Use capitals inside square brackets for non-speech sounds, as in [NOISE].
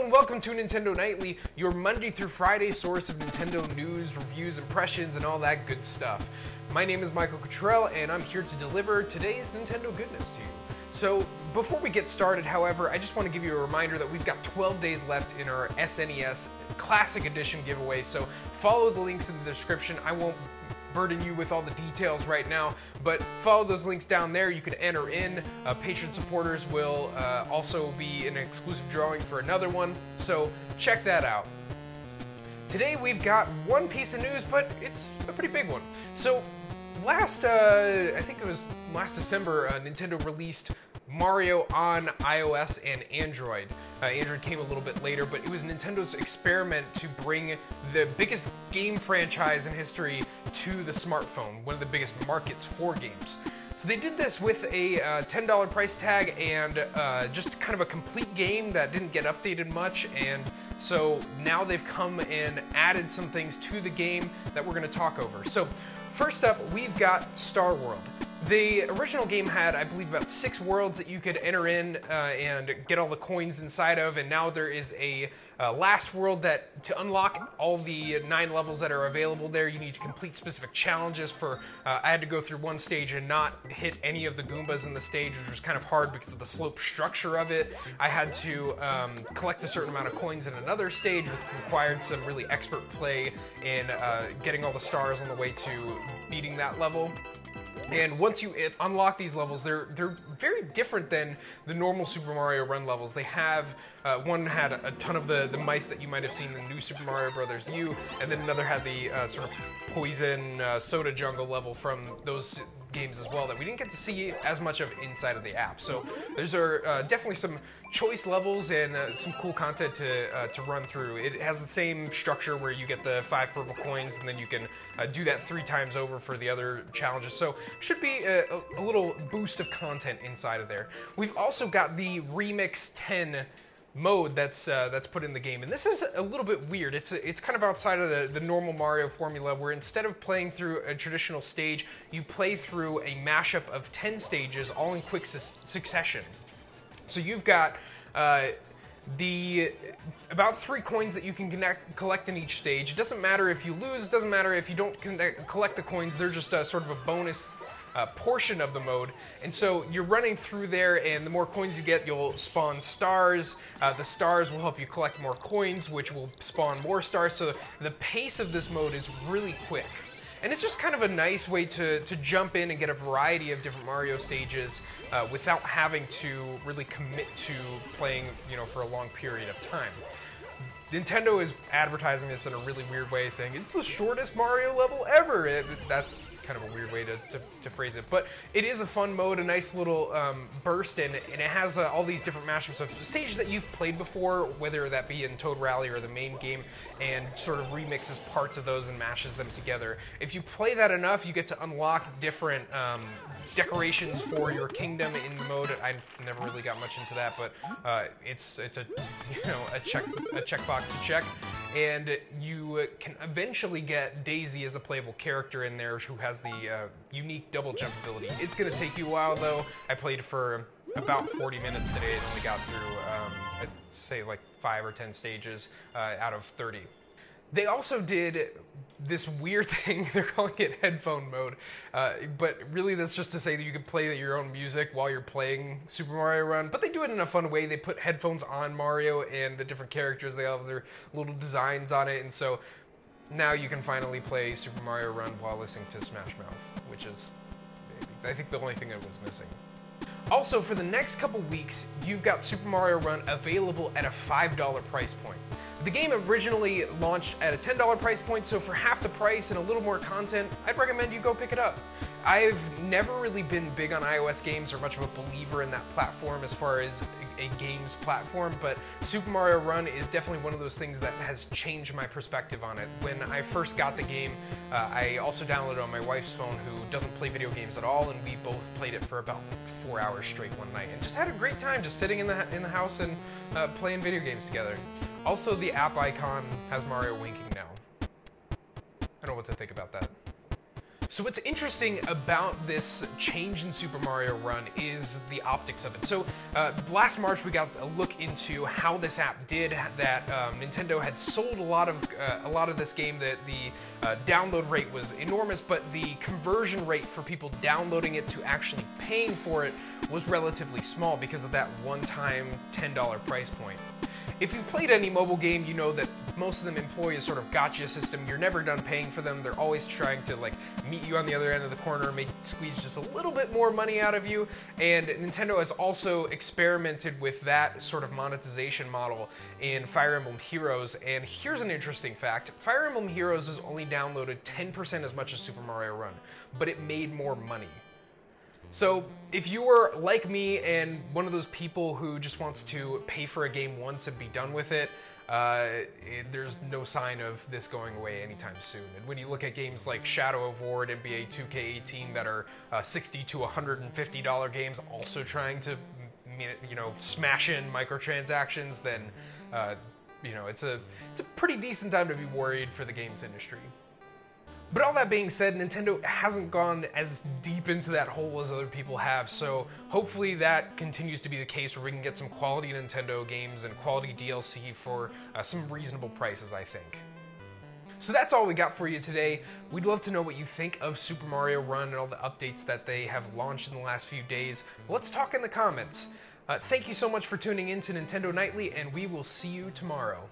And welcome to Nintendo Nightly, your Monday through Friday source of Nintendo news, reviews, impressions, and all that good stuff. My name is Michael Cottrell, and I'm here to deliver today's Nintendo goodness to you. So, before we get started, however, I just want to give you a reminder that we've got 12 days left in our SNES Classic Edition giveaway, so follow the links in the description. I won't burden you with all the details right now, but follow those links down there. You can enter in. Uh, Patreon supporters will uh, also be an exclusive drawing for another one, so check that out. Today we've got one piece of news, but it's a pretty big one. So last, uh, I think it was last December, uh, Nintendo released Mario on iOS and Android. Uh, Android came a little bit later, but it was Nintendo's experiment to bring the biggest game franchise in history to the smartphone, one of the biggest markets for games. So they did this with a uh, $10 price tag and uh, just kind of a complete game that didn't get updated much. And so now they've come and added some things to the game that we're going to talk over. So first up, we've got Star World. The original game had, I believe, about six worlds that you could enter in uh, and get all the coins inside of, and now there is a uh, last world that to unlock all the nine levels that are available there, you need to complete specific challenges. For uh, I had to go through one stage and not hit any of the Goombas in the stage, which was kind of hard because of the slope structure of it. I had to um, collect a certain amount of coins in another stage, which required some really expert play in uh, getting all the stars on the way to beating that level. And once you unlock these levels, they're they're very different than the normal Super Mario Run levels. They have uh, one had a, ton of the, the mice that you might have seen in the new Super Mario Brothers U, and then another had the uh, sort of poison uh, soda jungle level from those games as well that we didn't get to see as much of inside of the app. So those are uh, definitely some choice levels and uh, some cool content to uh, to run through. It has the same structure where you get the five purple coins and then you can uh, do that three times over for the other challenges. So should be a, a little boost of content inside of there. We've also got the Remix 10 mode that's uh, that's put in the game, and this is a little bit weird. It's it's kind of outside of the, the normal Mario formula, where instead of playing through a traditional stage, you play through a mashup of ten stages, all in quick su- succession. So you've got. Uh, the about three coins that you can connect, collect in each stage. It doesn't matter if you lose. It doesn't matter if you don't connect, collect the coins. They're just a, sort of a bonus uh, portion of the mode. And so you're running through there, and the more coins you get, you'll spawn stars. Uh, the stars will help you collect more coins, which will spawn more stars. So the pace of this mode is really quick. And it's just kind of a nice way to, to jump in and get a variety of different Mario stages uh, without having to really commit to playing, you know, for a long period of time. Nintendo is advertising this in a really weird way, saying it's the shortest Mario level ever. It, that's kind of a weird way to, to, to, phrase it. But it is a fun mode, a nice little um, burst, and, and it has uh, all these different mashups of stages that you've played before, whether that be in Toad Rally or the main game, and sort of remixes parts of those and mashes them together. If you play that enough, you get to unlock different um, decorations for your kingdom in the mode. I never really got much into that, but uh, it's it's a [LAUGHS] you know a check a checkbox to check, and you can eventually get Daisy as a playable character in there who has the uh, unique double jump ability. It's gonna take you a while though. I played for about 40 minutes today and only got through um, I'd say like five or ten stages uh, out of 30. They also did this weird [LAUGHS] thing. They're calling it headphone mode, uh, but really that's just to say that you can play your own music while you're playing Super Mario Run. But they do it in a fun way. They put headphones on Mario and the different characters. They have their little designs on it, and so now you can finally play Super Mario Run while listening to Smash Mouth, which is, I think, the only thing that was missing. Also, for the next couple weeks, you've got Super Mario Run available at a $5 price point. The game originally launched at a $10 price point, so for half the price and a little more content, I'd recommend you go pick it up. I've never really been big on iOS games or much of a believer in that platform as far as a, games platform, but Super Mario Run is definitely one of those things that has changed my perspective on it. When I first got the game, uh, I also downloaded on my wife's phone who doesn't play video games at all, and we both played it for about four hours straight one night and just had a great time just sitting in the, in the house and uh, playing video games together. Also, the app icon has Mario winking now. I don't know what to think about that. So what's interesting about this change in Super Mario Run is the optics of it. So uh, last March we got a look into how this app did. That um, Nintendo had sold a lot of uh, a lot of this game. That the uh, download rate was enormous, but the conversion rate for people downloading it to actually paying for it was relatively small because of that one-time $10 price point. If you've played any mobile game, you know that most of them employ a sort of gacha system. You're never done paying for them. They're always trying to like meet you on the other end of the corner, make squeeze just a little bit more money out of you. And Nintendo has also experimented with that sort of monetization model in Fire Emblem Heroes. And here's an interesting fact: Fire Emblem Heroes has only downloaded 10% as much as Super Mario Run, but it made more money. So, if you were like me and one of those people who just wants to pay for a game once and be done with it, uh, it, there's no sign of this going away anytime soon. And when you look at games like Shadow of War and NBA 2K18 that are uh, 60 to 150 dollar games, also trying to you know smash in microtransactions, then uh, you know it's a it's a pretty decent time to be worried for the games industry. But all that being said, Nintendo hasn't gone as deep into that hole as other people have, so hopefully that continues to be the case where we can get some quality Nintendo games and quality DLC for uh, some reasonable prices, I think. So that's all we got for you today. We'd love to know what you think of Super Mario Run and all the updates that they have launched in the last few days. Let's talk in the comments. Uh, thank you so much for tuning in to Nintendo Nightly, and we will see you tomorrow.